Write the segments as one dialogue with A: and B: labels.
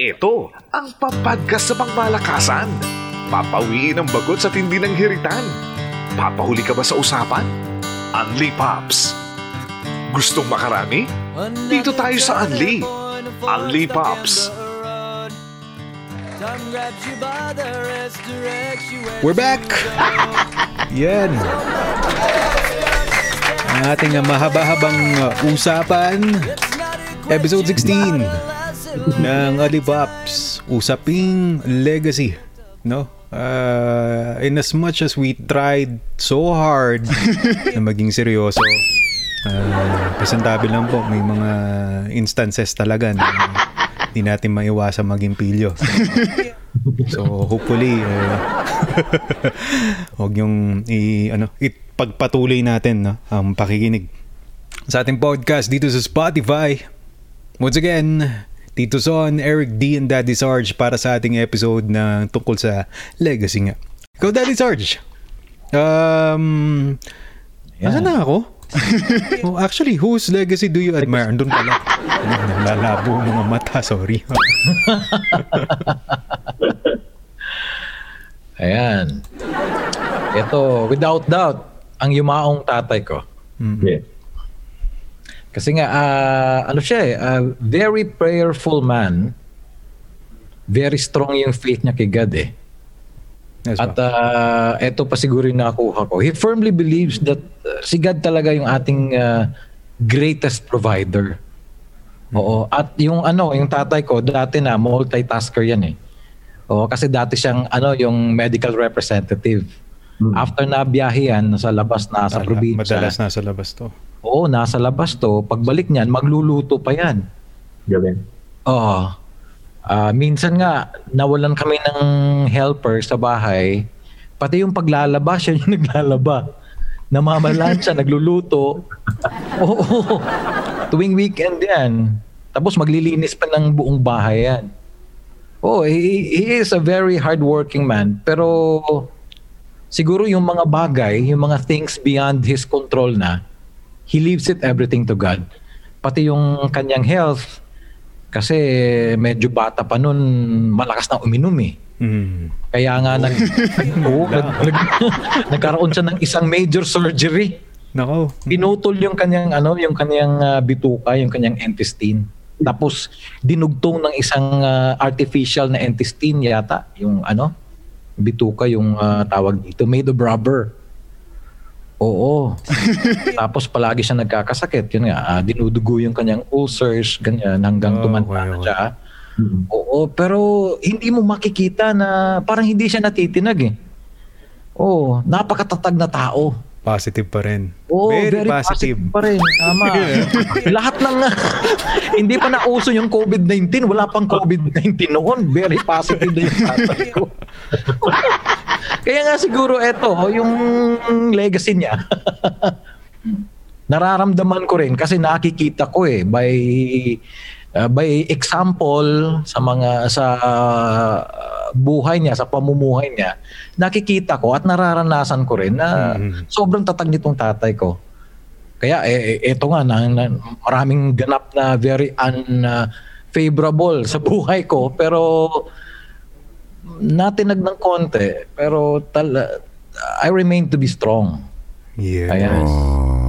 A: Ito ang papadgas sa pangmalakasan. Papawiin ang bagot sa tindi ng hiritan. Papahuli ka ba sa usapan? Unli Pops. Gustong makarami? Dito tayo sa Unli. Unli Pops.
B: We're back! Yan. Ang ating mahaba-habang uh, usapan. Episode 16 ng Alipops. Usaping legacy. No? Uh, in as much as we tried so hard na maging seryoso, uh, presentable lang po. May mga instances talaga na hindi natin maiwasan maging pilyo. So hopefully eh, wag yung i ano ipagpatuloy natin no ang pakikinig sa ating podcast dito sa Spotify. Once again, Tito Son, Eric D and Daddy Sarge para sa ating episode na tungkol sa legacy nga. Ikaw Daddy Sarge. Um Nasaan na ako? oh, actually, whose legacy do you admire? Andun pala. Nalalabo mga mata, sorry.
C: Ayan. Ito, without doubt, ang yumaong tatay ko.
B: Mm.
D: Yeah.
C: Kasi nga, ah, ano siya eh, ah, very prayerful man. Very strong yung faith niya kay God eh.
B: Yes,
C: At uh, ito pa siguro yung nakuha ko. He firmly believes that uh, si God talaga yung ating uh, greatest provider. Oo. At yung ano, yung tatay ko, dati na multitasker yan eh. Oo, kasi dati siyang ano, yung medical representative.
D: Mm.
C: After na biyahe yan, nasa labas na sa probinsya.
B: Madalas nasa labas to.
C: Oo, nasa labas to. Pagbalik niyan, magluluto pa yan.
D: Galing.
C: Oo. Ah, minsan nga nawalan kami ng helper sa bahay. Pati yung paglalaba, siya yung naglalaba. Namamalan siya, nagluluto. Oo. Tuwing weekend yan. Tapos maglilinis pa ng buong bahay yan. Oh, he, he is a very hardworking man. Pero siguro yung mga bagay, yung mga things beyond his control na, he leaves it everything to God. Pati yung kanyang health, kasi medyo bata pa nun, malakas na uminom eh.
B: Mm.
C: Kaya nga nag, oo, nag, nag- nagkaroon siya ng isang major surgery.
B: Nako.
C: Pinutol yung kanyang ano, yung kanyang ah, bituka, yung kanyang intestine. Tapos dinugtong ng isang ah, artificial na intestine yata, yung ano, bituka yung ah, tawag dito, made of rubber. Oo. Tapos palagi siya nagkakasakit. Yun nga, ah, dinudugo yung kanyang ulcers, ganyan, hanggang
B: Oh,
C: tumanda
B: okay,
C: na
B: okay.
C: siya.
D: Mm.
C: Oo, pero hindi mo makikita na parang hindi siya natitinag eh. Oo, napakatatag na tao.
B: Positive pa rin.
C: Oo,
B: very,
C: very,
B: positive.
C: positive. pa rin. Tama. Lahat ng hindi pa nauso yung COVID-19, wala pang COVID-19 noon. Very positive na yung tatay ko. Kaya nga siguro eto, yung legacy niya. nararamdaman ko rin kasi nakikita ko eh by uh, by example sa mga sa uh, buhay niya sa pamumuhay niya nakikita ko at nararanasan ko rin na
B: Mhm.
C: sobrang tatag nitong tatay ko. Kaya eh, eh, eto nga na, na- maraming ganap na very unfavorable sa buhay ko. Pero natinag ng konti pero tal- I remain to be strong
B: Yeah.
C: Ayan.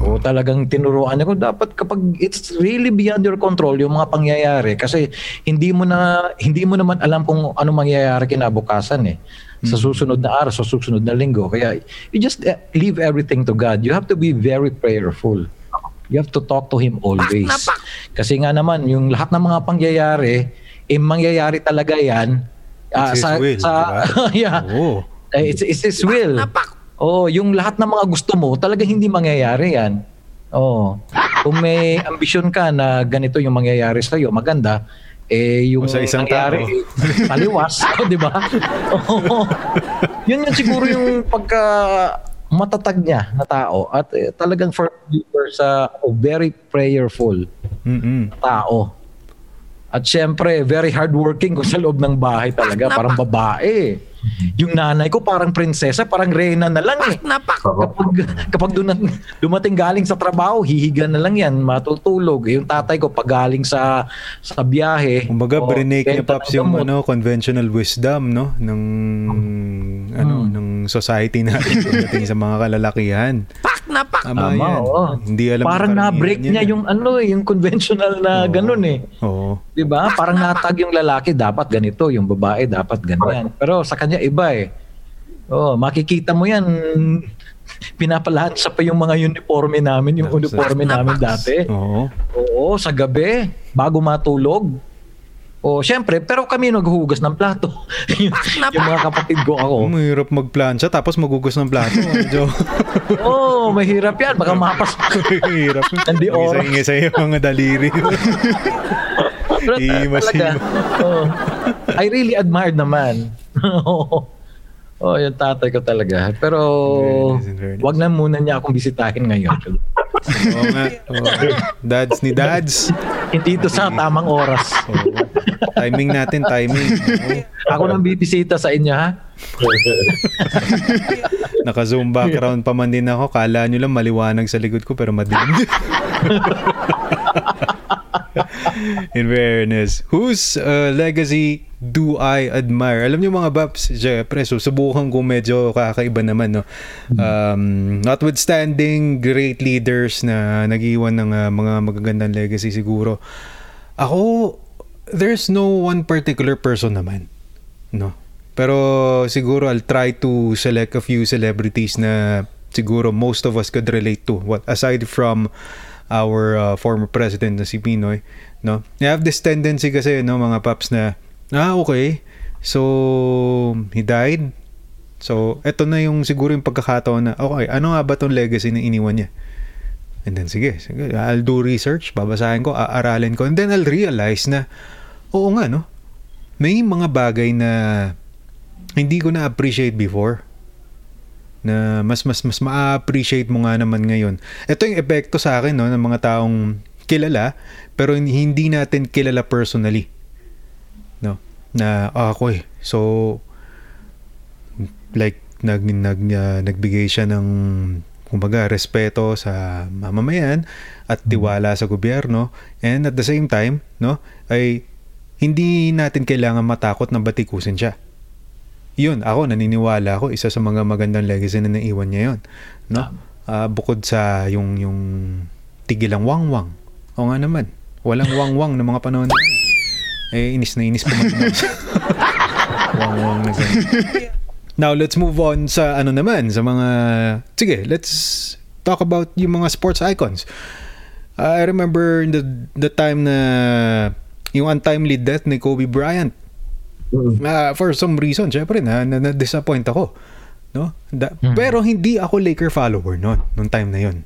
C: O talagang tinuruan niya ko dapat kapag it's really beyond your control yung mga pangyayari kasi hindi mo na hindi mo naman alam kung ano mangyayari kinabukasan eh sa susunod na araw, sa susunod na linggo. Kaya you just eh, leave everything to God. You have to be very prayerful. You have to talk to Him always. Kasi nga naman, yung lahat ng mga pangyayari, eh, mangyayari talaga yan.
B: It's His will,
C: sa, yeah.
B: Oo.
C: Eh, it's, it's His will. Oh, yung lahat ng mga gusto mo, talaga hindi mangyayari yan. Oh. Kung may ambisyon ka na ganito yung mangyayari sa iyo, maganda, eh yung
B: O sa isang
C: nangyari, taliwas, oh, di ba? Yun yun siguro yung pagka matatag niya na tao at eh, talagang for believer sa oh, very prayerful
B: Mm-mm.
C: tao. At syempre, very hardworking kung sa loob ng bahay talaga. Parang babae. Yung nanay ko parang prinsesa, parang reyna na lang eh.
B: Napak!
C: Kapag, kapag dun- dumating galing sa trabaho, hihiga na lang yan, matutulog. Yung tatay ko pag galing sa sa biyahe.
B: Kumbaga,
C: o,
B: brinake niya Paps
C: ng
B: yung
C: gamot.
B: ano, conventional wisdom, no? Ng, ano,
C: Hmm.
B: ng society natin pagdating sa mga kalalakihan.
D: Pak na pak!
B: Tama,
C: Tama,
B: yan.
C: oo.
B: Hindi alam
C: Parang na-break
B: yan,
C: niya
B: eh.
C: yung ano eh, yung conventional na
B: Oo.
C: ganun eh.
B: Oo.
C: 'Di ba? Parang natag yung lalaki dapat ganito, yung babae dapat ganyan. Pero sa kanya iba eh. Oh, makikita mo 'yan. Pinapalahansa pa yung mga uniforme namin, yung uniforme namin dati.
B: Oo.
C: Oo, sa gabi bago matulog. Oh, syempre, pero kami naghuhugas ng plato. yung, yung mga kapatid ko ako.
B: Mahirap magplansya tapos magugas ng plato. Medyo
C: Oh, mahirap 'yan. Baka mapas.
B: mahirap.
C: Hindi oras.
B: Isa yung mga daliri.
C: Talaga, oh, I really admired naman. oh, yung tatay ko talaga. Pero wag na muna niya akong bisitahin ngayon.
B: Oo nga. Oo. Dads ni dads.
C: Hindi ito sa tamang oras.
B: Oo. Timing natin, timing. Oo.
C: Ako nang bibisita sa inyo ha.
B: Naka-zoom background pa man din ako. Kala nyo lang maliwanag sa likod ko pero madilim. In fairness, whose uh, legacy do I admire? Alam niyo mga Baps, syempre, susubukan ko medyo kakaiba naman, no? Um, notwithstanding great leaders na nag-iwan ng uh, mga magagandang legacy siguro, ako, there's no one particular person naman, no? Pero siguro I'll try to select a few celebrities na siguro most of us could relate to. What aside from our uh, former president na si Pinoy, no? I have this tendency kasi no mga paps na ah okay. So he died. So eto na yung siguro yung pagkakataon na okay, ano nga ba tong legacy na iniwan niya? And then sige, sige, I'll do research, babasahin ko, aaralin ko, and then I'll realize na oo nga no. May mga bagay na hindi ko na appreciate before na mas mas mas ma-appreciate mo nga naman ngayon. Ito yung epekto sa akin no ng mga taong kilala pero hindi natin kilala personally. No. Na ah, ako eh. So like nag nag uh, nagbigay siya ng kumbaga respeto sa mamamayan at tiwala sa gobyerno and at the same time no ay hindi natin kailangan matakot na batikusin siya yun, ako naniniwala ako isa sa mga magandang legacy na naiwan niya yun. No? Ah, bukod sa yung yung tigilang wangwang. O nga naman, walang wangwang ng mga panahon. Eh, inis na inis pa wangwang na ganun. Now, let's move on sa ano naman, sa mga... Sige, let's talk about yung mga sports icons. I remember the the time na yung untimely death ni Kobe Bryant. Ah, for some reason, syempre na, na, na-disappoint ako. No? Da- Pero hindi ako Laker follower noon, nung time na yon.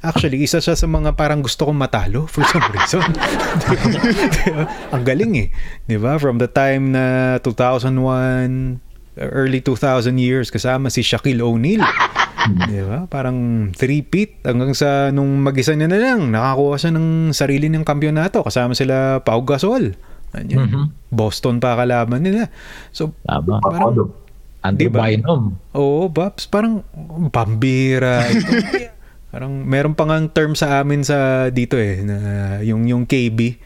B: Actually, isa siya sa mga parang gusto kong matalo for some reason. Diba? Ang galing eh. 'Di ba? From the time na 2001, early 2000 years, kasama si Shaquille O'Neal. 'Di ba? Parang three-peat hanggang sa nung mag-isa niya na lang, nakakuha siya ng sarili ng kampyonato. Kasama sila Pau Gasol. Andyan.
C: Mhm.
B: Boston pa kalaban nila. So,
C: Tama.
B: parang,
C: Andy
B: Diba?
C: Bynum.
B: oo, Babs, parang pambira ito. parang meron pa nga term sa amin sa dito eh, na yung, yung KB.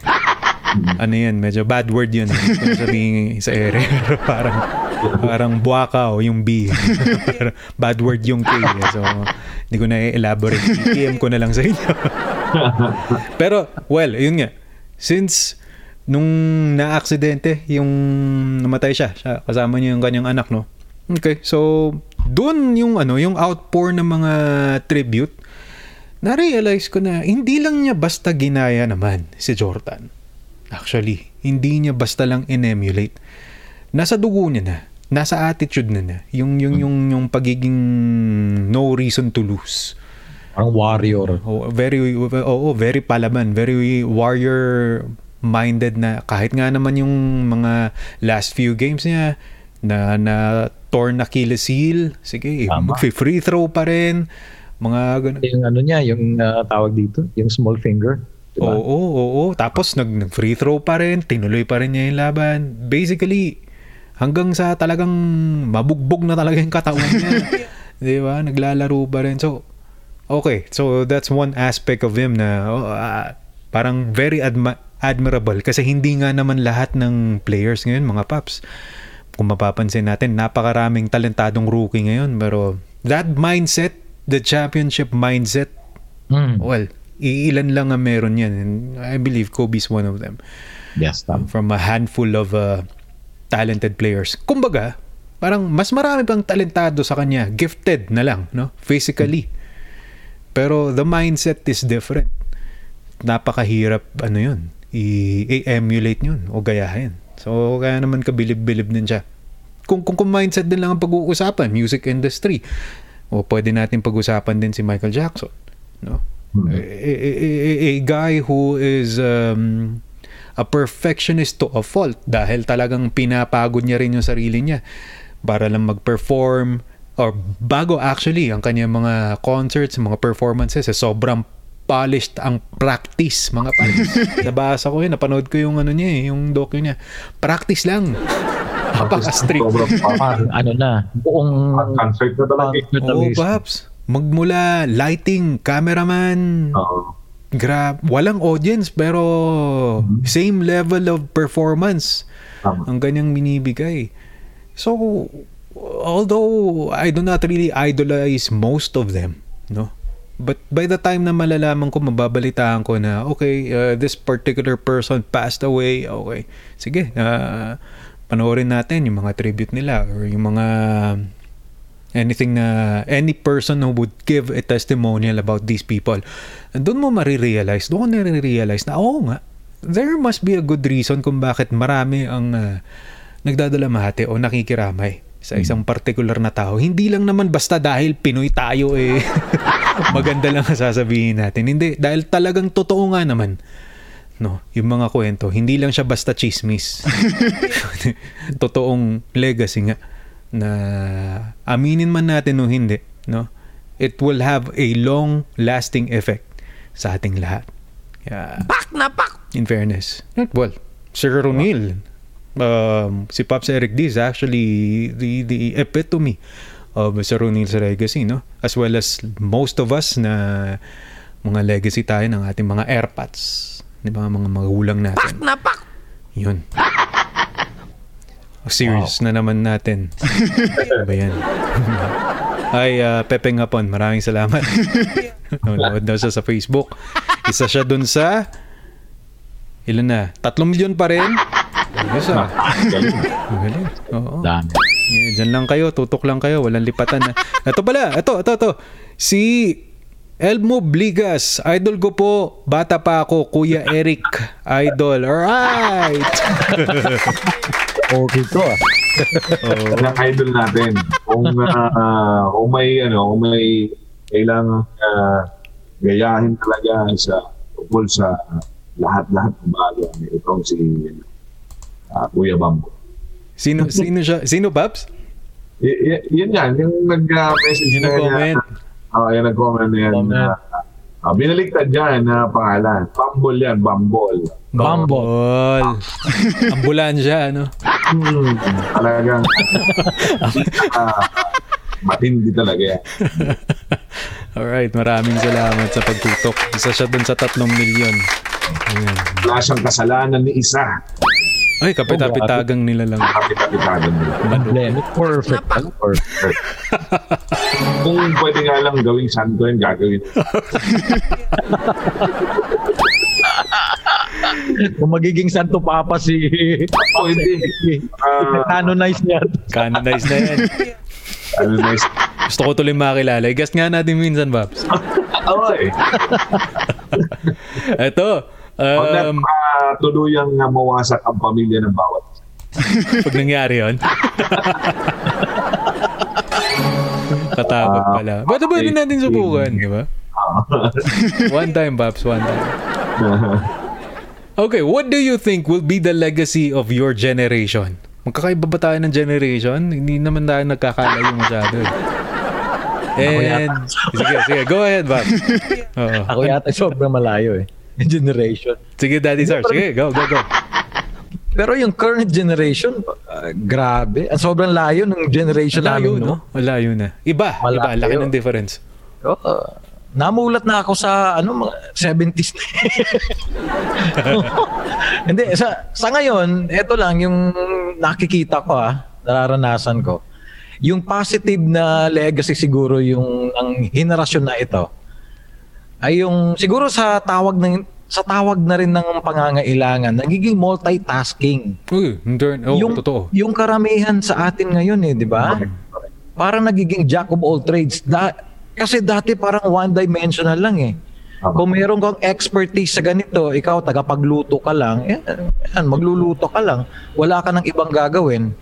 B: Ano yan, medyo bad word yun. Eh. Kung sabihin sa ere. Parang, parang buwaka o yung B. Bad word yung K. eh. So, hindi ko na i-elaborate. PM ko na lang sa inyo. Pero, well, yun nga. Since nung na-aksidente, yung namatay siya, siya, kasama niya yung kanyang anak, no? Okay, so, doon yung ano, yung outpour ng mga tribute, na-realize ko na hindi lang niya basta ginaya naman si Jordan. Actually, hindi niya basta lang in-emulate. Nasa dugo niya na. Nasa attitude na na. Yung, yung, yung, yung pagiging no reason to lose.
C: Ang warrior.
B: Oh, very oo, very palaban, very warrior minded na kahit nga naman yung mga last few games niya na na torn Achilles heel, sige,
C: Tama.
B: free throw pa rin. Mga ganun.
C: Yung ano niya, yung ah, tawag dito, yung small finger. Diba?
B: Oo, oo, oo. Tapos nag, nag free throw pa rin, tinuloy pa rin niya yung laban. Basically, hanggang sa talagang mabugbog na talaga yung katawan niya. Di ba? Naglalaro pa rin. So, okay. So, that's one aspect of him na oh, ah, parang very adma- admirable kasi hindi nga naman lahat ng players ngayon, mga paps. Kung mapapansin natin, napakaraming talentadong rookie ngayon. Pero that mindset, the championship mindset,
C: Mm.
B: well, iilan lang ang meron yan. And I believe Kobe's one of them
C: Yes, tama.
B: from a handful of uh, talented players. Kumbaga, parang mas marami pang talentado sa kanya, gifted na lang, no? Physically. Pero the mindset is different. Napakahirap ano 'yun, i- i-emulate 'yun o gayahin. So kaya naman kabilib-bilib din siya. Kung, kung kung mindset din lang ang pag-uusapan, music industry. O pwede natin pag-usapan din si Michael Jackson, no?
A: Hmm.
B: A, a- guy who is um, a perfectionist to a fault dahil talagang pinapagod niya rin yung sarili niya para lang mag-perform or bago actually ang kanyang mga concerts, mga performances eh, sobrang polished ang practice mga paps. Nabasa ko yun, napanood ko yung ano niya eh, yung docu niya. Practice lang. Napaka-strict.
A: Sobrang
C: ano na, buong
A: concert na talaga.
B: Oo,
C: mismo.
B: paps. Magmula lighting, cameraman,
A: Oo.
B: grab, walang audience pero same level of performance
A: Tama.
B: ang ganyang binibigay. So, although I do not really idolize most of them, no? But by the time na malalaman ko, mababalitaan ko na, okay, uh, this particular person passed away, okay, sige, uh, panoorin natin yung mga tribute nila or yung mga anything na any person who would give a testimonial about these people doon mo marirealize doon ko nare-realize na oo nga there must be a good reason kung bakit marami ang uh, nagdadalamhati o nakikiramay sa isang particular na tao. Hindi lang naman basta dahil Pinoy tayo eh. Maganda lang ang sasabihin natin. Hindi dahil talagang totoo nga naman no yung mga kwento. Hindi lang siya basta chismis. Totoong legacy nga na aminin man natin o hindi, no? It will have a long lasting effect sa ating lahat. Kaya,
D: Pak na pak!
B: in fairness. Well, Sir Ronil, um, si Pops Eric D is actually the, the epitome of Sir Ronil's legacy, no? As well as most of us na mga legacy tayo ng ating mga airpods. Di ba? Mga magulang natin.
D: Na pak!
B: Yun. O, Serious na naman natin. Ano ba yan? Ay, uh, Pepe Ngapon, maraming salamat. Nanonood daw siya sa Facebook. Isa siya dun sa... Ilan na? Tatlong milyon pa rin? Yes, ah.
A: Galing.
B: Galing. Oo.
C: Dami.
B: Diyan lang kayo, tutok lang kayo, walang lipatan na. Ito pala, ito, ito, ito. Si Elmo Bligas, idol ko po, bata pa ako, Kuya Eric, idol. Alright!
C: Okay to ah.
B: Oh,
A: ang idol natin. Kung, ah, kung may, ano, kung may kailangan uh, gayahin talaga sa tungkol sa lahat-lahat ng bagay. Itong si ah, Kuya Bambo.
B: sino, sino siya? Sino, Paps?
A: Y- y- yan yan, yung nag-message
B: Yung nag-comment.
A: Oo, yung nag-comment na yan.
C: Comment.
A: ah, ah, binaliktad dyan na pangalan. Bambol yan, Bambol.
B: Bambol. Ambulansya, ano?
A: Hmm, talagang ah, matindi talaga yan.
B: Alright, maraming salamat sa pagtutok. Isa siya dun sa tatlong milyon. Ayan.
A: Wala siyang kasalanan ni isa.
B: Ay, kapit-apitagang nila lang.
A: Kapit-kapitagan nila.
C: Blemic. Perfect. ah. Perfect.
A: Kung pwede nga lang gawing santo yun, gagawin.
C: Kung magiging Santo Papa si...
A: Pwede. Ah,
C: Canonize niya.
B: Canonize na yan.
A: ano na is...
B: Gusto ko tuloy makilala. I-guess nga natin minsan, Paps.
A: Oo eh.
B: Ito.
A: Pag
B: Um,
A: ah, tuluyang na mawasak ang pamilya ng bawat
B: pag nangyari yun. Katakot
A: Ah,
B: pala. Ba't ba din natin subukan, di ba? One time, Paps. One time. Okay, what do you think will be the legacy of your generation? Magkakaiba ba tayo ng generation? Hindi naman tayo nagkakalayo masyado. And, sige, sige, go ahead, Bob. Oo.
C: Ako yata sobrang malayo eh. Generation.
B: Sige, Daddy Sar, sige, go, go, go.
C: Pero yung current generation, uh, grabe. Ang sobrang layo ng generation
B: Malayo,
C: namin, no?
B: no? Malayo na. Iba, iba.
C: Malayo.
B: Laki ng difference.
C: Oo. namulat na ako sa ano mga 70s na. Hindi sa sa ngayon, ito lang yung nakikita ko ah, nararanasan ko. Yung positive na legacy siguro yung ang henerasyon na ito ay yung siguro sa tawag ng sa tawag na rin ng pangangailangan, nagiging multitasking.
B: Uy, turn, oh,
C: yung,
B: totoo.
C: yung karamihan sa atin ngayon eh, di ba? Parang nagiging jack of all trades. Da- kasi dati parang one-dimensional lang eh. Kung meron kang expertise sa ganito, ikaw tagapagluto ka lang, eh, yan, magluluto ka lang. Wala ka ng ibang gagawin.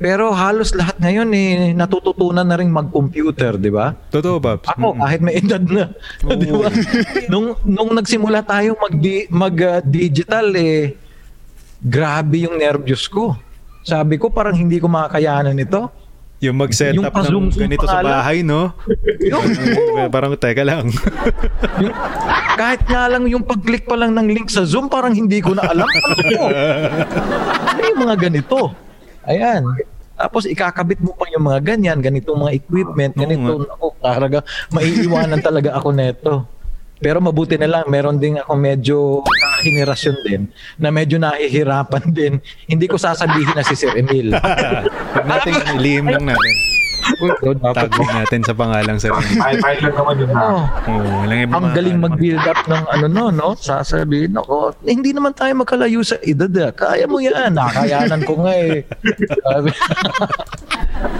C: Pero halos lahat ngayon eh, natututunan na rin mag-computer, di ba?
B: Totoo, Babs.
C: Ako, kahit may edad na. di ba? nung, nung nagsimula tayo mag-digital mag, uh, digital, eh, grabe yung nervyos ko. Sabi ko, parang hindi ko makakayanan ito.
B: Yung mag-set
C: Yung
B: up ng ganito sa bahay, no?
C: Yung,
B: parang teka lang.
C: yung, kahit nga lang yung pag-click pa lang ng link sa Zoom, parang hindi ko na alam. Ano yung mga ganito? Ayan. Tapos ikakabit mo pa yung mga ganyan, ganitong mga equipment, ganito. Ako, talaga, maiiwanan talaga ako neto. Pero mabuti na lang, meron din ako medyo henerasyon din na medyo nahihirapan din. Hindi ko sasabihin na si Sir Emil.
B: Huwag natin ilihim lang natin.
C: Uy, dapat
B: Tag natin sa pangalang sa
A: Kahit kahit lang naman yun na.
C: Oh,
B: Oo, walang iba
C: ang
B: mga-
C: galing mag-build up ng ano no, no? Sasabihin ako, "Eh, hindi naman tayo magkalayo sa edad. ah. Kaya mo yan. Nakayanan ko nga eh.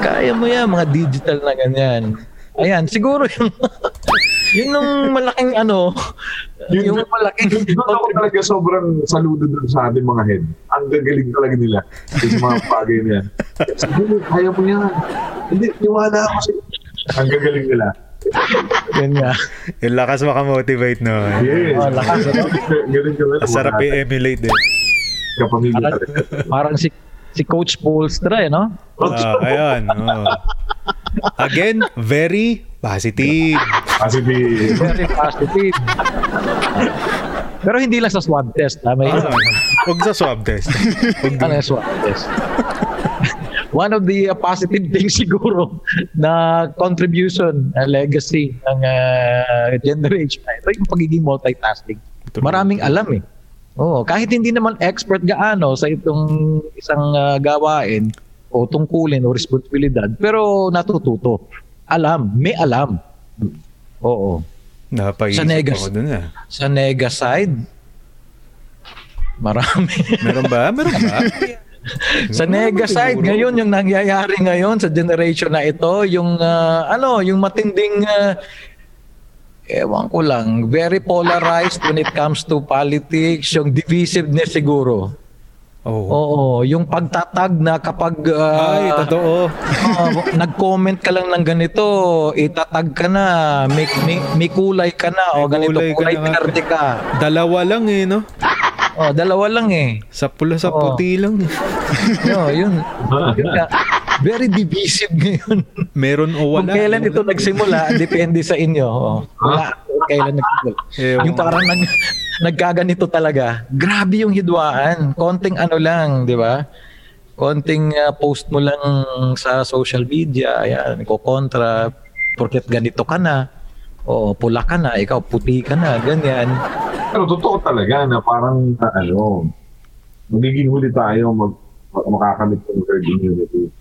C: Kaya mo yan, mga digital na ganyan. Ayan, siguro yung yun nung malaking ano,
A: Yun,
C: yung malaking
A: Doon ako talaga sobrang saludo dun sa ating mga head. Ang gagaling talaga nila sa mga bagay yan. Sabi mo, kaya mo yan. Hindi, niwala ako sa Ang gagaling nila.
C: Yan nga.
B: Yung lakas makamotivate, no?
A: Yes.
C: Oh, lakas?
A: Galing ka
B: sarap i-emulate din.
A: Kapamilya
C: Parang, parang si si Coach Polstra eh, no?
B: Ah, ayan. oo. Again, very positive.
A: Di,
C: Very positive. Pero hindi lang sa swab test. Ha? May,
B: Ah, Huwag sa swab test. Huwag
C: Ano yung swab test? One of the uh, positive things siguro na contribution, uh, legacy ng uh, generation na ito yung pagiging multitasking.
B: Ito-
C: Maraming alam eh. Oo, kahit hindi naman expert gaano sa itong isang uh, gawain o tungkulin o responsibilidad, pero natututo. Alam, may alam. Oo.
B: Napaisip
C: Sa Negas.
B: ako dun ah.
C: Sa nega side, marami.
B: Meron ba? Meron ba?
C: sa nega side ngayon yung nangyayari ngayon sa generation na ito yung ah, ano yung matinding ah, ewan ko lang very polarized when it comes to politics yung divisiveness siguro
B: Oo.
C: oo yung pagtatag na kapag ah,
B: Ay, totoo.
C: Oo, nag-comment ka lang ng ganito, itatag ka na, may, may, may kulay ka na, o ganito,
B: kulay ka
C: kulay
B: na nga.
C: verde ka.
B: Dalawa lang eh, no?
C: O, dalawa lang eh.
B: Sa pula, sa
C: Oo.
B: puti lang.
C: No, yun. yun. Very divisive ngayon.
B: Meron o
C: Kung
B: wala.
C: kailan ito nagsimula, depende sa inyo. O, wala. Kung kailan nagsimula.
B: Ewan
C: Yung parang nag, nagkaganito talaga. Grabe yung hidwaan. Konting ano lang, di ba? Konting uh, post mo lang sa social media, ayan, ko kontra, porket ganito ka na, o pula ka na, ikaw puti ka na, ganyan.
A: pero totoo talaga na parang, na, ano, magiging huli tayo mag, makakamit ng herd immunity.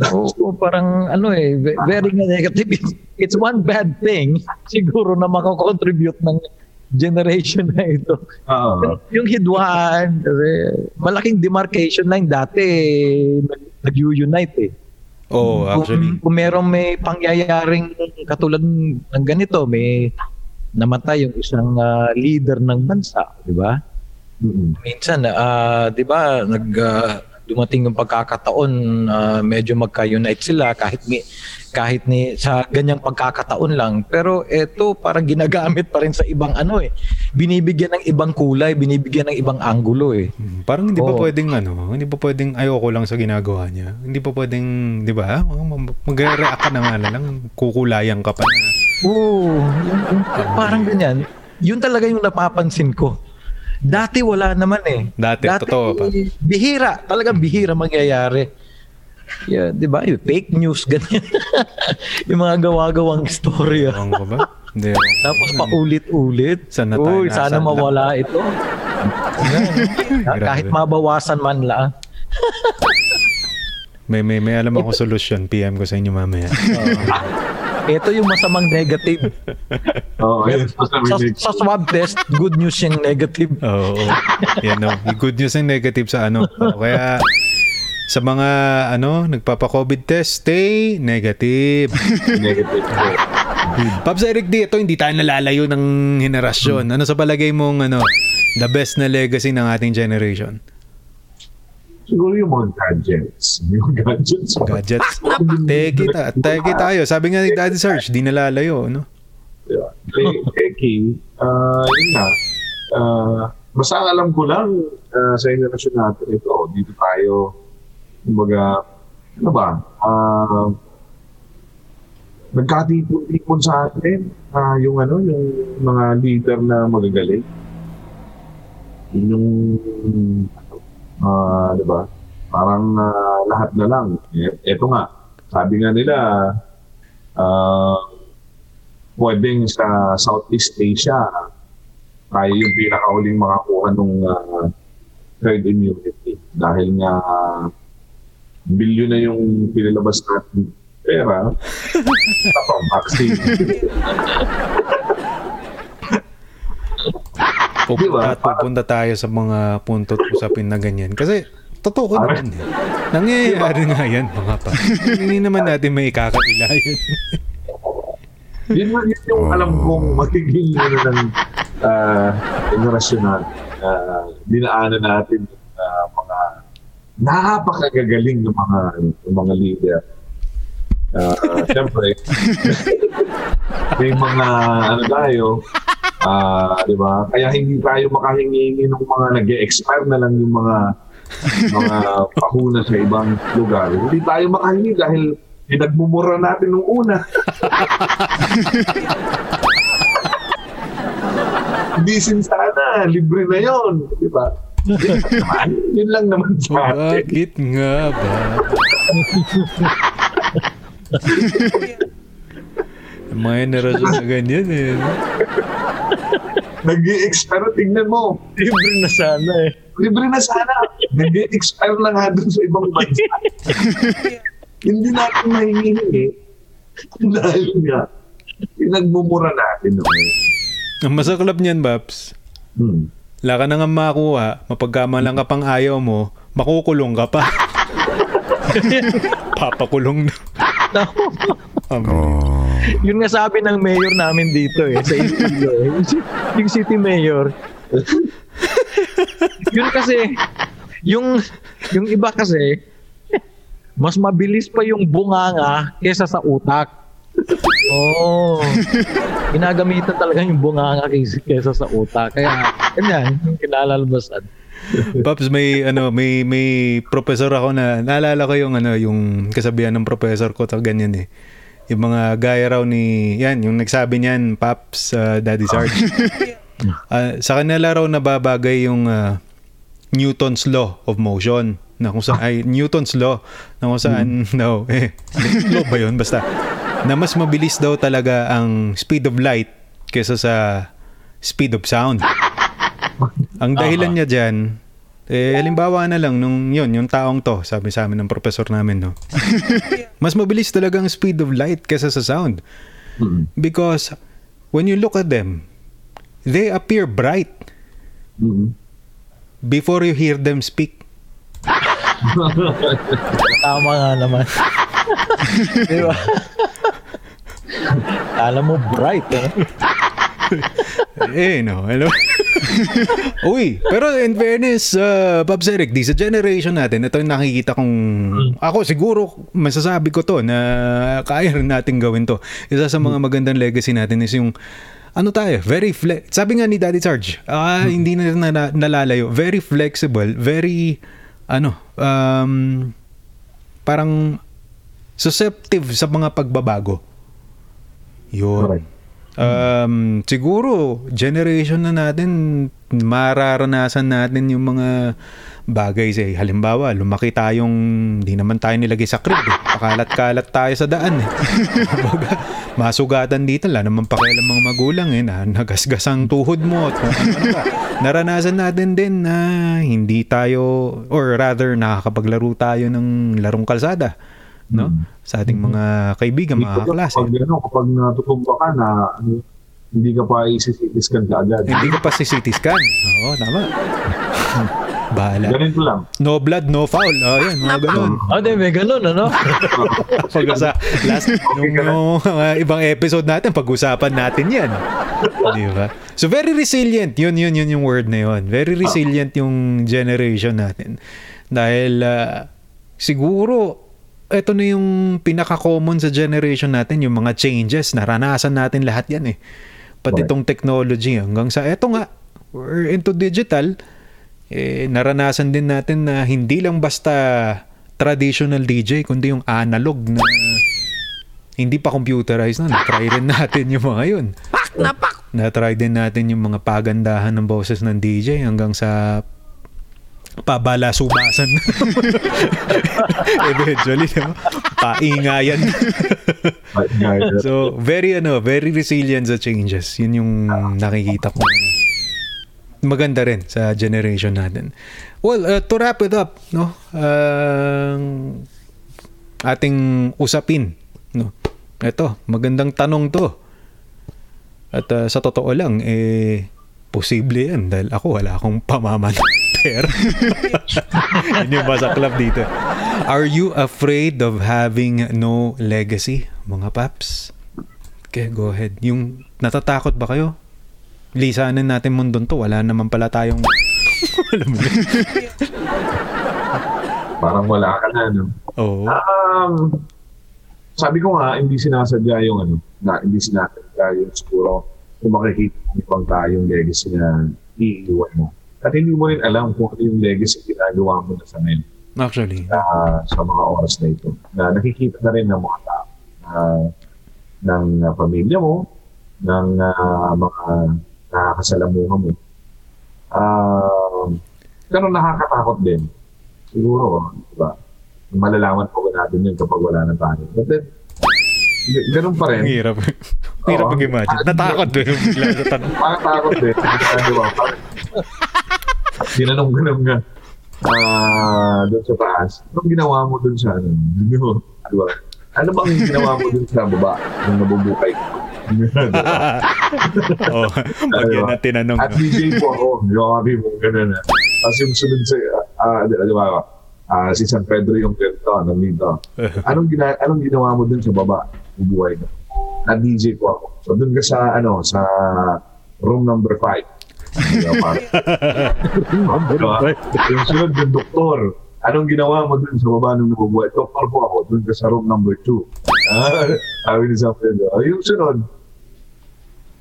C: Oo, parang ano eh, ve- very negative. It's, it's one bad thing siguro na makakontribute ng generation na ito.
A: Oo.
C: Yung, hidwaan, malaking demarcation line dati, nag- nag-unite eh.
B: Oo, actually.
C: Kung, kung merong may pangyayaring katulad ng ganito, may namatay yung isang ah, leader ng bansa, di ba?
A: Mm-mm.
C: Minsan, ah, di ba, nag, ah, dumating yung pagkakataon, ah, medyo magka-unite sila kahit ni kahit ni sa ganyang pagkakataon lang. Pero eto parang ginagamit pa rin sa ibang ano eh. Binibigyan ng ibang kulay, binibigyan ng ibang angulo eh.
B: Hmm, Parang hindi pa
C: Oo.
B: pwedeng ano, hindi pa pwedeng ayoko lang sa ginagawa niya. Hindi pa pwedeng, 'di ba? Mag-react ka na nga lang, kukulayan ka pa.
C: Oo, yung- parang ganyan. Yun talaga yung napapansin ko. Dati wala naman eh.
B: Dati, totoo pa.
C: Bihira, talagang bihira mangyayari. Yeah, 'di ba? Yung fake news ganyan. yung mga gawa-gawang istorya.
B: Ewan ko ba? Hindi.
C: Tapos paulit-ulit.
B: Saan na tayo
C: Uy, sana mawala ito. Yan. Kahit mabawasan man lang.
B: May, may, may alam ako solusyon. PM ko sa inyo mamaya.
C: Ito yung masamang negative.
D: Oo, yun.
C: Sa, sa swab test, good news yung negative.
B: Oo. oo. Yan no. Yung Good news and negative sa ano. Kaya sa mga ano, nagpapa-COVID test, stay negative.
D: Negative.
B: Pops Eric D, ito hindi tayo nalalayo ng henerasyon. Ano sa palagay mong ano, the best na legacy ng ating generation?
D: Siguro yung mga gadgets. Yung gadgets.
B: Gadgets. Teki, ta teki tayo. Sabi nga ni Daddy Sarge, di nalalayo, no?
D: Yeah. Eh, Eki, ah, yun nga. Ah, basta alam ko lang ah, sa generasyon natin ito, dito tayo, kumbaga, ano ba, ah, nagkatipon-tipon sa atin ah, yung ano, yung mga leader na magagaling. Yun yung, ah, di ba, parang ah, lahat na lang. E- Eto nga, sabi nga nila, ah, pwedeng sa Southeast Asia, tayo yung pinakahuling makakuha ng herd immunity. Dahil nga, bilyon na yung pinilabas natin pera sa pang-vaccine.
B: Pupunta,
D: Di ba?
B: at pupunta tayo sa mga punto at usapin na ganyan. Kasi, totoo naman. eh. Nangyayari nga yan, mga pa. Hindi naman natin may ikakaila yun.
D: yun, yun, yun yung alam kong magiging ano ng uh, generasyon natin. Uh, dinaanan natin ah, mga napakagagaling ng mga ng mga leader. Uh, Siyempre, may mga ano tayo, ah, di ba? Kaya hindi tayo makahingi ng mga nag-expire na lang yung mga mga pahuna sa ibang lugar. Hindi tayo makahingi dahil pinagmumura natin nung una. Hindi sin sana, libre na yon, di ba? Yun lang naman, sa atin.
B: Bakit nga ba? Mga henerasyon na ganyan eh. No?
D: Nag-i-expire, tingnan mo.
C: Libre na sana eh.
D: Libre na sana. Nag-i-expire na nga dun sa ibang bansa. Hindi natin mahihingi. Dahil nga, pinagmumura natin. Okay?
B: Ang masaklap niyan, Babs,
D: Hmm.
B: wala ka na nga makuha, mapagkamalang ka pang ayaw mo, makukulong ka pa. Papakulong na. Um,
C: Yun nga sabi ng mayor namin dito eh, sa Iloilo eh. Yung, city mayor. yun kasi, yung, yung iba kasi, mas mabilis pa yung bunganga kesa sa utak. Oo. Oh, ginagamitan talaga yung bunganga kesa sa utak. Kaya, ganyan, yung kinalalabasan.
B: Paps, may ano, may may professor ako na naalala ko yung ano, yung kasabihan ng professor ko ta ganyan eh. Yung mga gaya raw ni yan, yung nagsabi niyan, Paps, uh, Daddy Sarge. Ah, sa kanila raw nababagay yung ah, Newton's law of motion na kung saan ay Newton's law na kung saan no eh law ba yun basta na mas mabilis daw talaga ang speed of light kesa sa speed of sound. Ang dahilan niya dyan, eh, halimbawa na lang, nung yun, yung taong to, sabi sa amin ng professor namin, no? Mas mabilis talaga ang speed of light kesa sa sound.
D: Hmm.
B: Because when you look at them, they appear bright
D: Hmm.
B: before you hear them speak.
C: Tama nga naman. Di ba? Alam mo, bright eh.
B: eh, no. Hello? Uy, pero in fairness, uh, Pops Eric, di sa generation natin, ito yung nakikita kong, ako siguro, masasabi ko to na kaya rin natin gawin to. Isa sa mga magandang legacy natin is yung, ano tayo, very fle- sabi nga ni Daddy Charge, ah, hindi na, na nalalayo, very flexible, very, ano, um, parang susceptive sa mga pagbabago. Yun.
D: Correct.
B: Um, siguro, generation na natin, mararanasan natin yung mga bagay sa halimbawa, lumaki tayong di naman tayo nilagay sa crib eh. Pakalat-kalat tayo sa daan eh. Masugatan dito, wala naman pakialam mga magulang eh, na nagasgas ang tuhod mo at kung ano. Naranasan natin din na hindi tayo, or rather, nakakapaglaro tayo ng larong kalsada no?
D: Hmm.
B: Sa ating mga kaibigan, mga kaklase.
D: Kapag, ano, kapag natutumba ka na ano, hindi ka pa isisitiskan ka agad.
B: Hindi ka pa si CT scan. Oo, tama. Bahala.
D: Ganito lang.
B: No blood, no foul. Oh, yan, mga ganun.
C: Ah, di, may ganun, ano?
B: Pag sa last, nung, nung mga ibang episode natin, pag-usapan natin yan. Di ba? So, very resilient. Yun, yun, yun yung word na yun. Very resilient yung generation natin. Dahil, ah, siguro, ito na yung pinaka-common sa generation natin, yung mga changes. Naranasan natin lahat yan eh. Pati
D: Right.
B: itong technology hanggang sa, eto nga, we're into digital, eh, naranasan din natin na hindi lang basta traditional DJ, kundi yung analog na hindi pa computerized na. Na-try rin natin yung mga yun. Pak na pak! Na-try din natin yung mga pagandahan ng boses ng DJ hanggang sa pabala-subasan. Eventually, diba? paingayan. so, very ano, very resilient sa changes. Yun yung nakikita ko. Maganda rin sa generation natin. Well, uh, to wrap it up, no? Ang ating usapin, no? Ito, magandang tanong to. At uh, sa totoo lang, eh, posible yan dahil ako wala akong pamaman pera. Yun yung masaklap dito. Are you afraid of having no legacy, mga paps? Okay, go ahead. Yung natatakot ba kayo? Lisanin natin mundon to. Wala naman pala tayong... Alam mo.
D: Parang wala ka na, no?
B: Oo.
D: Um, sabi ko nga, hindi sinasadya yung ano, na hindi sinasadya yung siguro kung makikita mo ibang tayong legacy na iiwan mo. At hindi mo rin alam kung ano yung legacy ginagawa mo na sa ngayon
B: Actually.
D: na sa mga oras na ito. Na nakikita na rin ng mga tao na ng uh, pamilya mo, ng uh, mga nakakasalamuha mo. Uh, pero nakakatakot din. Siguro, di ba? Malalaman po natin yun kapag wala na tayo. But then, ganun pa
B: Ang
D: rin.
B: hirap. Ang hirap mag-imagine. Natakot din tanong.
D: Nakakatakot din. Di ba? Parang, Tinanong-ganong nga. Ah, doon sa taas. Anong ginawa mo doon sa ano? Di ba? Di ba? Ano bang ginawa mo doon sa baba nung nabubukay ka? Ba?
B: oh, pag yan na tinanong.
D: At DJ po ako. Kami mo, gano'n na. Tapos yung sunod sa, ah, di ba, ah, si San Pedro yung ganito, nandito. Anong, gina, anong ginawa mo dun sa baba? Bubuhay ka. At DJ po ako. So dun ka sa, ano, sa room number 5. Yung sunod yung doktor. Anong ginawa mo dun sa baba nung nabubuhay? Doktor po ako. Dun sa room number 2. Ah, sabi ni San Pedro. Ah, yung sunod,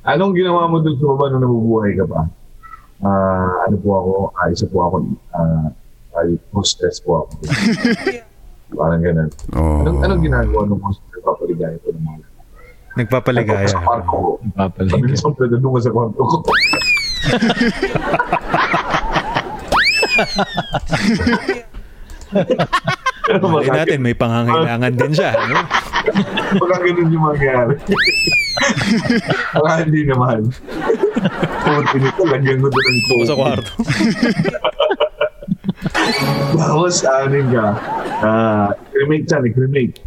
D: Anong ginawa mo dun sa baba nung nabubuhay ka pa? Ah, ano po ako, ah, isa po ako, ah, ay hostess po ako. Parang ganun.
E: Oh.
D: Anong, anong ginagawa ng hostess? Papaligaya ko ng mga.
B: Nagpapaligaya.
D: Sa ko. Sabi ni San Pedro, ka sa kwarto ko.
B: Mali natin, may pangangailangan din siya. No?
D: Baka ganun yung mangyari. Baka hindi naman. Puti nito, lagyan mo doon ng
B: Ako
D: coke.
B: sa kwarto.
D: Tapos, anin ka, ah, cremate siya, cremate.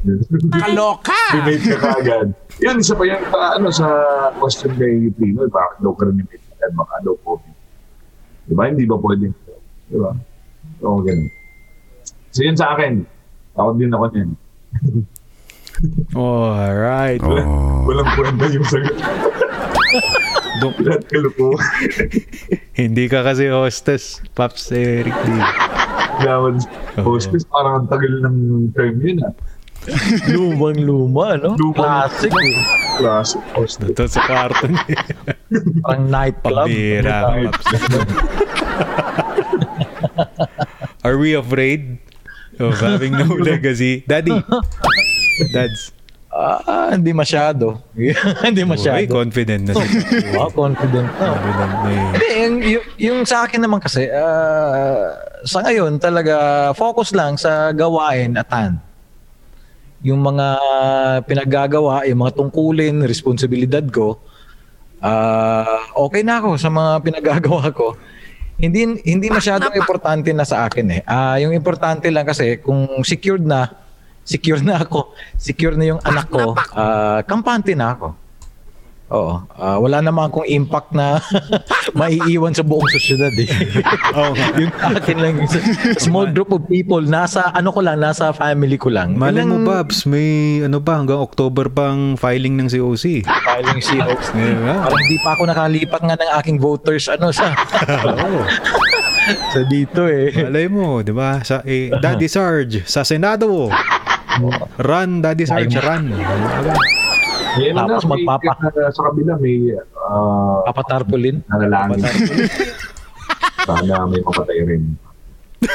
F: Kaloka!
D: cremate ka kaagad. Yan, isa pa yan, pa, ano, sa question kay Pinoy, bakit daw cremate ka, baka daw COVID. Diba? Hindi ba pwede? Diba? Oo, ganun. So, yun sa akin. Takot din ako niyan.
B: Oh, alright.
E: Oh.
D: Walang kwenta yung sagot.
B: Do-
D: Lahat kalupo.
B: hindi ka kasi hostess, Paps Eric D. Oo.
D: hostess, parang ang tagal ng term yun, ah.
C: Lumang luma, no?
D: Lumang-
C: Classic.
D: Classic hostess.
B: Ito sa kwarto niya.
C: Parang nightclub.
B: Pambira, Paps. Are we afraid of having no legacy? Daddy. Dads.
C: Ah, hindi masyado. hindi
B: Uy,
C: masyado.
B: confident na si
C: wow, confident na.
B: Confident na eh.
C: Hindi, yung, yung, yung sa akin naman kasi, ah, sa ngayon talaga focus lang sa gawain at hand. Yung mga pinaggagawa, yung mga tungkulin, responsibilidad ko, ah, okay na ako sa mga pinaggagawa ko. Hindi hindi masyadong importante na sa akin eh. Ah, yung importante lang kasi kung secured na, secure na ako, secure na yung anak ko, ah, kampante na ako. Oo. Ah, wala naman akong impact na maiiwan sa buong sosyedad eh.
B: Oo nga.
C: yung akin lang small group of people nasa ano ko lang nasa family ko lang
B: Malay mo,
C: Ilang
B: Babs, may ano pa, hanggang October pang filing ng COC.
C: filing COs
B: Yeah.
C: parang hindi pa ako nakalipat nga ng aking voters ano sa
B: Oo.
C: sa dito eh
B: Malay mo, di ba? Sa, eh, Daddy Sarge, sa Senado. Run, Daddy Sarge, run.
D: May ano
C: Tapos
D: na, may,
C: magpapa-
D: uh, sa kabila may uh,
C: papatarpulin
D: nanalangin. Sana may mamatay rin.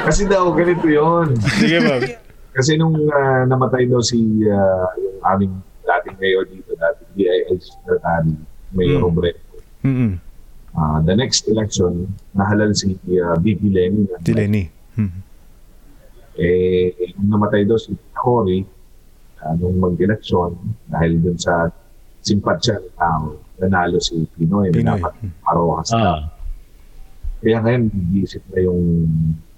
D: Kasi daw, ganito yon.
B: Sige, Babs.
D: Kasi nung ah, namatay daw si ah, yung aming dating mayor dito, dating DIL secretary, Mayor
B: Hmm.
D: Robredo.
B: Mm-mm.
D: Ah, the next election, nahalal si uh, BP Lenny.
B: Si Lenny. Mm.
D: Eh, nung namatay daw si Cory, uh, nung mag-eleksyon, dahil dun sa simpatsya ng tao, nanalo si Pinoy.
B: Pinoy.
D: Dapat parokas na.
C: ah
D: Kaya ngayon, nag-iisip na yung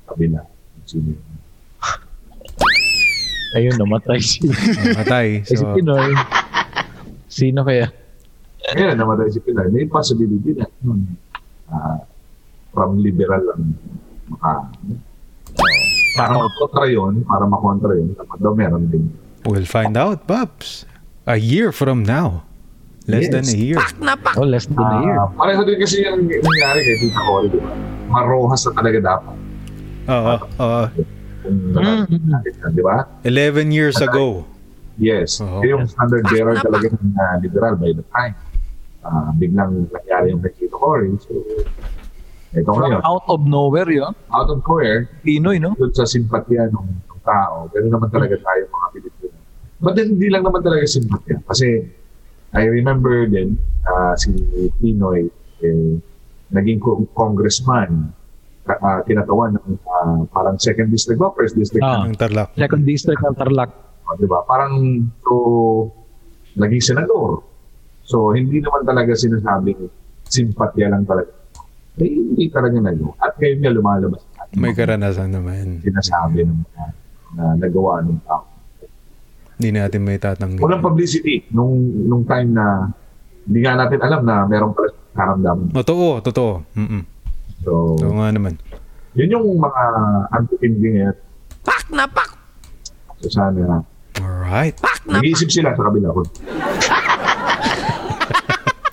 D: kabila. Sino?
C: ayun namatay si
B: Matay.
C: si
B: So,
C: Pinoy sino kaya
D: Ngayon, namatay si Pinoy. May possibility na. Hmm. Ah, from liberal lang maka para makontra yun, para makontra yun, dapat daw meron din.
B: We'll find out, Babs. A year from now. Less
D: Yes.
B: than a year.
C: oh less than a year
D: Ah, pareho din kasi yung nangyari kay Tita Cory, di ba? Marohas na talaga dapat.
B: Oo.
C: Mm.
D: natin yan, di ba?
B: 11 years ago.
D: Yes.
B: Oo.
D: Yung standard bearer talaga ng uh, liberal by the time. Ah, biglang nangyari yung kay Tito Cory. So, ito ngayon,
C: out of nowhere yun
D: out of nowhere,
C: Pinoy no
D: doon sa simpatya ng, ng tao. Ganun naman talaga tayo mga Pilipino. But then, hindi lang naman talaga simpatya. Kasi I remember din ah, si Pinoy eh, naging co- congressman ka- ah, tinatawan ng ah, parang second district ba? First district
C: Ah.
B: Ng Tarlac.
C: second district ng Tarlac
D: Oh, di ba? Parang so naging senador. So hindi naman talaga sinasabing simpatya lang talaga. Eh, hindi talaga nagawa. At ngayon nga lumalabas na
B: May karanasan naman.
D: sinasabi ng mga na nagawa ng tao.
B: Hindi natin may tatanggi.
D: Walang publicity nung nung time na hindi nga natin alam na meron pala karamdaman.
B: Totoo, totoo. Mm-mm.
D: So,
B: Oo nga naman.
D: yun yung mga anti-pindi ngayon. Pak na pak! So sana,
B: Alright.
D: nag-iisip sila sa kabila ko.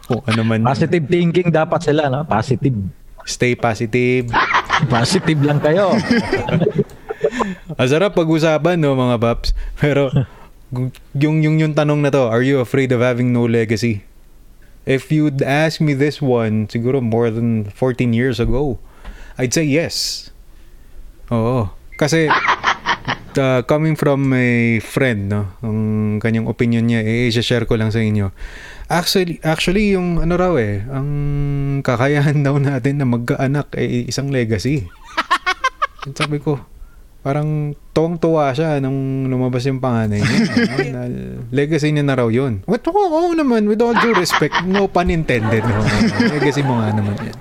B: Kung ano man.
C: positive thinking dapat sila no positive
B: Stay positive.
C: positive lang kayo
B: Ang sarap pag-usapan, no, mga paps. Pero, yung, yung, yung tanong na to, are you afraid of having no legacy? If you'd ask me this one, siguro more than 14 years ago, I'd say yes. Oo. Kasi, uh, coming from a friend, no, ang kanyang opinion niya, eh, share ko lang sa inyo. Actually, actually yung ano raw eh, ang kakayahan daw natin na magkaanak ay isang legacy. Sabi ko, parang tuwang-tuwa siya nung lumabas yung panganay niya. na legacy niya na raw yun. What? Oo, oo naman, with all due respect, no pun intended. No? legacy mo nga naman yan.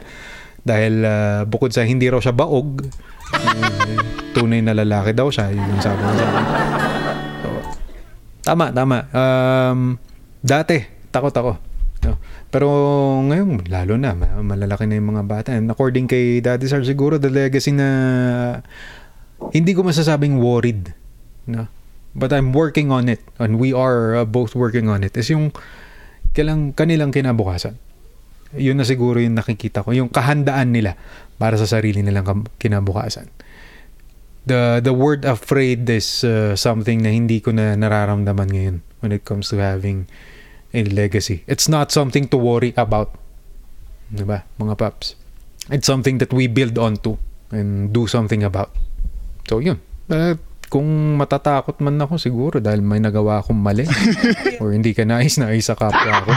B: Dahil ah, bukod sa hindi raw siya baog, eh, tunay na lalaki daw siya. Yun yung sabi niya. So, tama, tama. Um, dati, takot ako. No? Pero ngayon, lalo na, ma- malalaki na yung mga bata. And according kay Daddy Sar, siguro the legacy na hindi ko masasabing worried. No? But I'm working on it. And we are uh, both working on it. Is yung kailang, kanilang kinabukasan. Yun na siguro yung nakikita ko. Yung kahandaan nila para sa sarili nilang kinabukasan. The, the word afraid is uh, something na hindi ko na nararamdaman ngayon when it comes to having a legacy. It's not something to worry about. Diba, mga paps? It's something that we build onto and do something about. So, yun. Uh, kung matatakot man ako siguro dahil may nagawa akong mali or hindi ka nais na sa kapwa ko.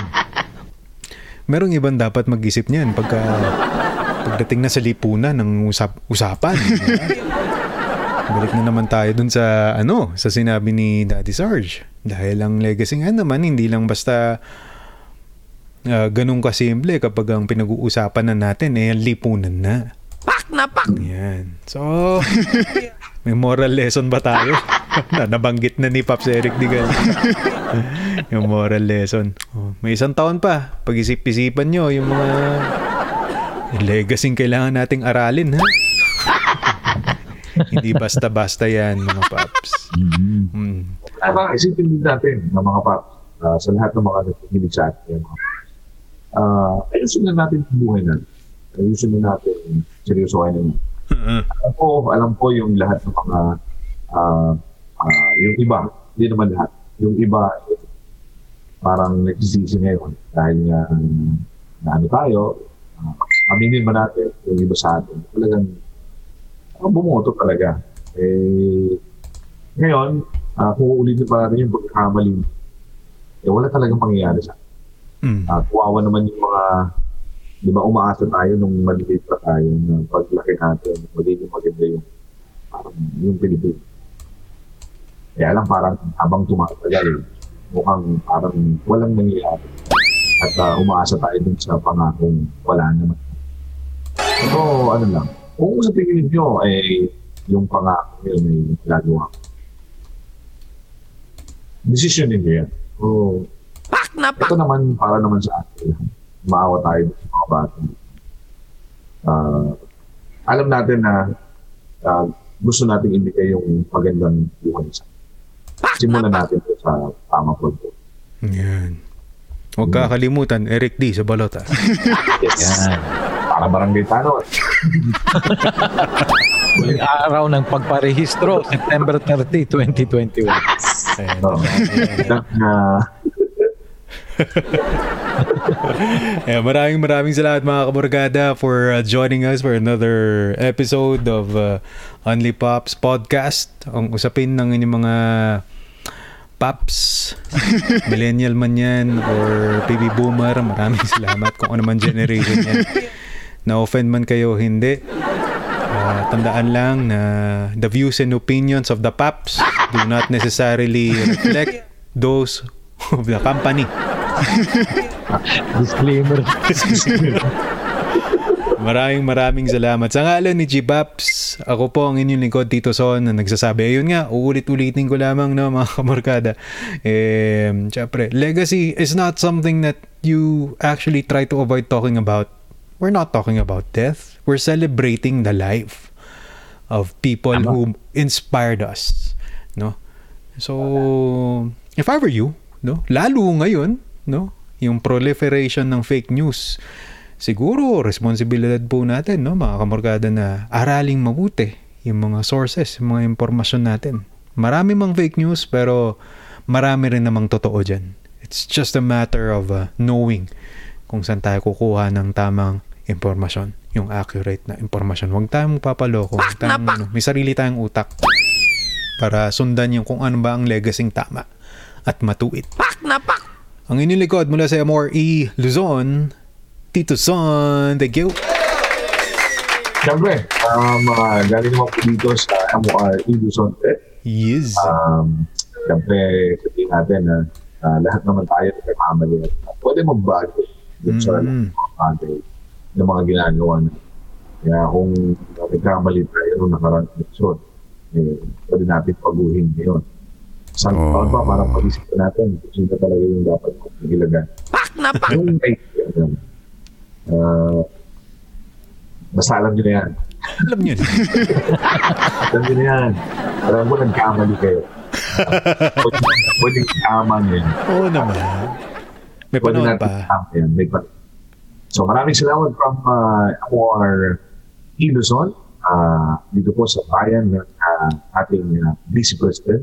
B: Merong ibang dapat mag-isip niyan pagka pagdating na sa lipunan ng usap, usapan. Balik na naman tayo dun sa ano, sa sinabi ni Daddy Sarge. Dahil ang legacy nga naman hindi lang basta uh, ganun kasimple kapag ang pinag-uusapan na natin eh lipunan na. Pak na pak! Yan. So, may moral lesson ba tayo? na nabanggit na ni Pops Eric Digal. yung moral lesson. Oh, may isang taon pa. Pag-isip-isipan nyo yung mga legacy kailangan nating aralin, ha? Hindi basta-basta yan, mga Pops.
C: Mm-hmm.
B: Mm.
D: Tama, isipin din natin ng mga paps uh, sa lahat ng mga nakikinig sa atin. Uh, ayusin na natin ang buhay natin. Ayusin na natin seryosohin na alam ko, alam ko yung lahat ng mga uh, uh, yung iba, hindi naman lahat. Yung iba, parang nagsisisi ngayon dahil nga um, na ano tayo, uh, aminin ba natin yung iba sa atin, talagang uh, bumoto talaga. Eh, ngayon, uh, kung uulitin pa natin yung pagkakamali, eh wala talagang mangyayari sa atin.
B: Mm.
D: Uh, kuwawa naman yung mga di ba umaasa tayo nung maliliit pa tayo na paglaki natin, magiging maganda yung parang yung Pilipinas. Kaya lang parang habang tumatagal, mukhang parang walang nangyayari. At uh, umaasa tayo dun sa pangakong wala naman. Pero ano lang, kung sa tingin nyo ay yung pangako yun ay gagawa. Decision ninyo yan. So, pak na pak! Ito naman para naman sa atin maawa tayo sa mga bata. Uh, alam natin na uh, gusto nating ibigay yung magandang buhay sa Simulan natin ito sa tama po.
B: Yan. Huwag kakalimutan, Eric D. sa balota.
D: yes. Yan. Para barangay tanong.
C: Huling araw ng pagparehistro, September 30, 2021.
B: Ayan,
D: no. na,
B: yeah, maraming maraming salamat mga kabargada for uh, joining us for another episode of uh, Only Pops Podcast. Ang usapin ng inyong mga Pops, millennial man yan, or baby boomer, maraming salamat kung ano man generation yan. Na-offend man kayo, hindi. Uh, tandaan lang na the views and opinions of the Pops do not necessarily reflect those of the company.
C: Disclaimer.
B: Maraming maraming salamat. Sa ngalan ni G-Baps, ako po ang inyong lingkod Tito Son na nagsasabi. Ayun nga, uulit-ulitin ko lamang no, mga kamorkada. Eh, syempre, legacy is not something that you actually try to avoid talking about. We're not talking about death. We're celebrating the life of people who inspired us. No? So, if I were you, no, lalo ngayon, no, yung proliferation ng fake news, siguro responsibilidad po natin, no, mga kamorkada na araling mabuti yung mga sources, yung mga impormasyon natin. Marami mang fake news pero marami rin namang totoo dyan. It's just a matter of uh, knowing kung saan tayo kukuha ng tamang impormasyon, yung accurate na impormasyon. Huwag tayong papaloko. Huwag tayong, ano, may sarili tayong utak para sundan yung kung ano ba ang legacy tama at matuwid. Pak na pak! Ang inyong likod mula sa MRE Luzon, Tito Son, thank you.
D: Siyempre, um, uh, galing naman po dito sa MOR Luzon. Eh,
B: Yes.
D: um, siyempre, sabihin natin na uh, lahat naman tayo nagkakamali pwede magbago dun sa
B: Mm.
D: mga bagay ng mga ginagawa na. Kaya kung nagkamali tayo nung nakarang episode, eh, pwede natin paguhin ngayon. Isang
B: Oh.
D: pa, parang pag-isipan natin kung sino talaga yung dapat kong ilagan. Pak na pak! Yung may, uh, basta alam nyo na yan.
B: Alam niyo na.
D: Alam nyo na yan. Alam mo, nagkamali kayo. pwede, pwede tama nyo yan.
B: Oo naman. May panahon pa.
D: yan. May pa- so maraming salamat from uh, our Iluzon. Uh, dito po sa bayan ng uh, ating uh, Vice President.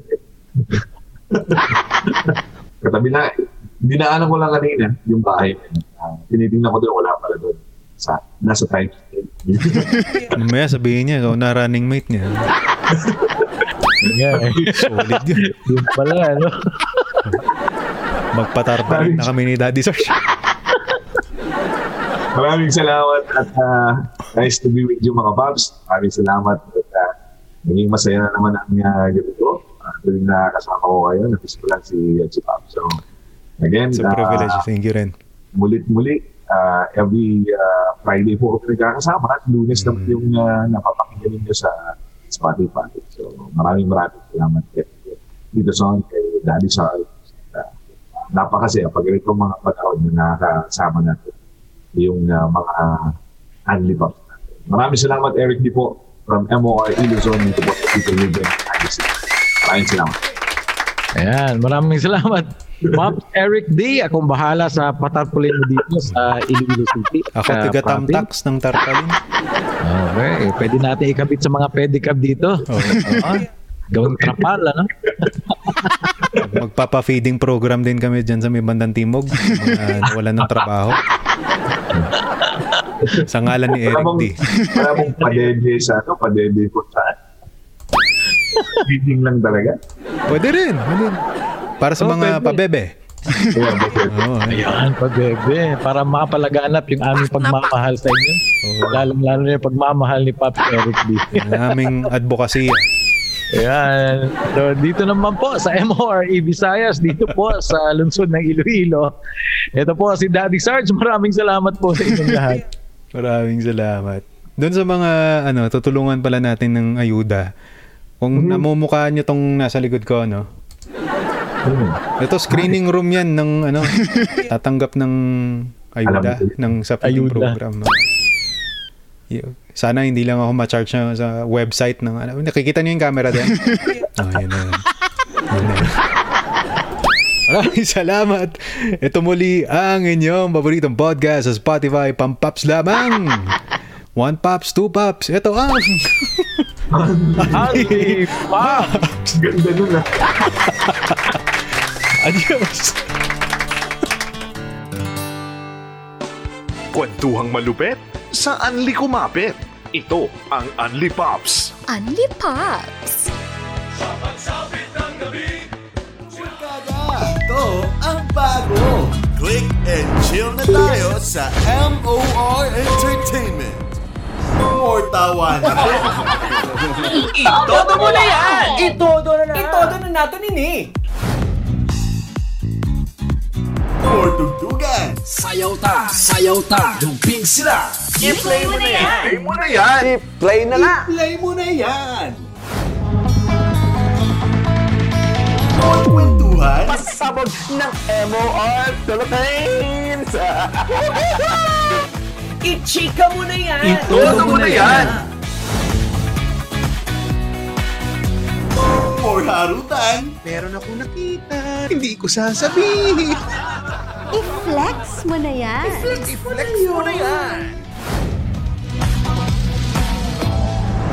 D: Katabi na, dinaanan ko lang kanina yung bahay. Uh, tinitingnan ko doon, wala pala doon. Sa, nasa Square.
B: Mamaya sabihin niya, ikaw na running mate niya.
C: Yeah.
B: Solid yun.
C: Yun pala, ano?
B: Magpatarpa na kami ni Daddy Sarge.
D: Maraming salamat at uh, nice to be with you mga Pops. Maraming salamat at uh, naging masaya na naman ang uh, gabi. Uh, tuwing na kasama ko kayo, nabis ko lang si, si Pops. So, again,
B: It's a
D: uh,
B: privilege. Thank you rin.
D: mulit-muli, uh, every uh, Friday po kami nagkakasama at lunes naman yung uh, napapakinggan ninyo sa Spotify. So, maraming maraming salamat kay Dito Son, kay Daddy Sal. Uh, napakasaya pag ganito mga panahon na nakakasama natin yung uh, mga Anli Pops natin. Maraming salamat, Eric D. po from MOR Iluzon dito po sa People Living IDC. Maraming salamat.
C: Ayan, maraming salamat. Ma'am Eric D, akong bahala sa patarpulin mo dito sa Iloilo City.
B: Ako
C: sa
B: tiga tamtax ng tarpaulin.
C: Okay, pwede natin ikabit sa mga pedicab dito.
B: Oh.
C: Gawing trapal, ano?
B: Magpapa-feeding program din kami dyan sa may bandang timog. Mga nawalan ng trabaho. sa ngalan ni Eric D.
D: Wala mong padede sa ano, padede po saan. Feeding lang talaga.
B: Pwede rin. Pwede rin. Para sa
C: Oh,
B: mga
C: pwede.
B: pabebe. Oo.
C: Ayan, pabebe. Para mapalaganap yung aming pagmamahal sa inyo.
B: Oo.
C: Lalong-lalo na yung pagmamahal ni Pop Eric D.
B: Ang aming advocacy.
C: Ayan. So, dito naman po sa MORE Visayas, dito po sa lungsod ng Iloilo. Ito po si Daddy Sarge. Maraming salamat po sa inyong lahat.
B: Maraming salamat. Doon sa mga ano, tutulungan pala natin ng ayuda. Kung
C: Mm-hmm.
B: namumukhaan nyo tong nasa likod ko, ano, ito screening room yan ng ano, tatanggap ng ayuda, ng sa feeding
C: Ayuda.
B: program. No? Sana hindi lang ako ma-charge na sa website ng ano. Nakikita niyo yung camera din? oh, yun na yun. Yun na yun. Maraming salamat. Ito muli ang inyong paboritong podcast sa Spotify. Pampaps lamang. One pops, two pops. Ito ang...
C: Andy Pop!
D: Ganda nun ah.
B: Adios.
A: Kwentuhang malupet sa Anli Kumapit. Ito ang Anli Pops.
E: Unli Pops!
F: Ito ang bago. Click and chill na tayo sa MOR Entertainment. More tawanan.
G: Itodo mo na yan!
H: Itodo na na.
G: Itodo na nato nini!
F: More tugtugan.
H: Sayaw ta, sayaw ta. Jumping sila.
G: I-play mo na yan!
A: Play mo na yan!
H: Play na na.
F: Play mo na yan. More kwentuhan.
G: Pasabog ng MOR Philippines! I-chika mo na yan!
H: Itodo mo na yan.
F: More harutan.
I: Meron ako nakita, hindi ko sasabihin.
E: I-flex mo na yan!
I: I-flex mo na yan.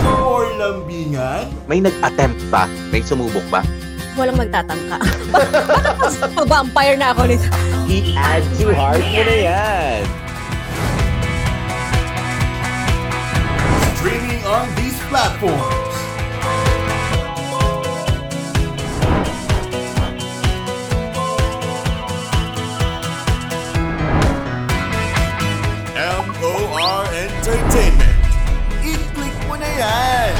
F: More lambingan.
J: May nag-attempt ba? May sumubok ba?
E: Walang magtatangka. Pa-vampire na ako nito.
G: I-add to heart mo na yan!
F: On these platforms. MOR Entertainment. I-click mo na yan.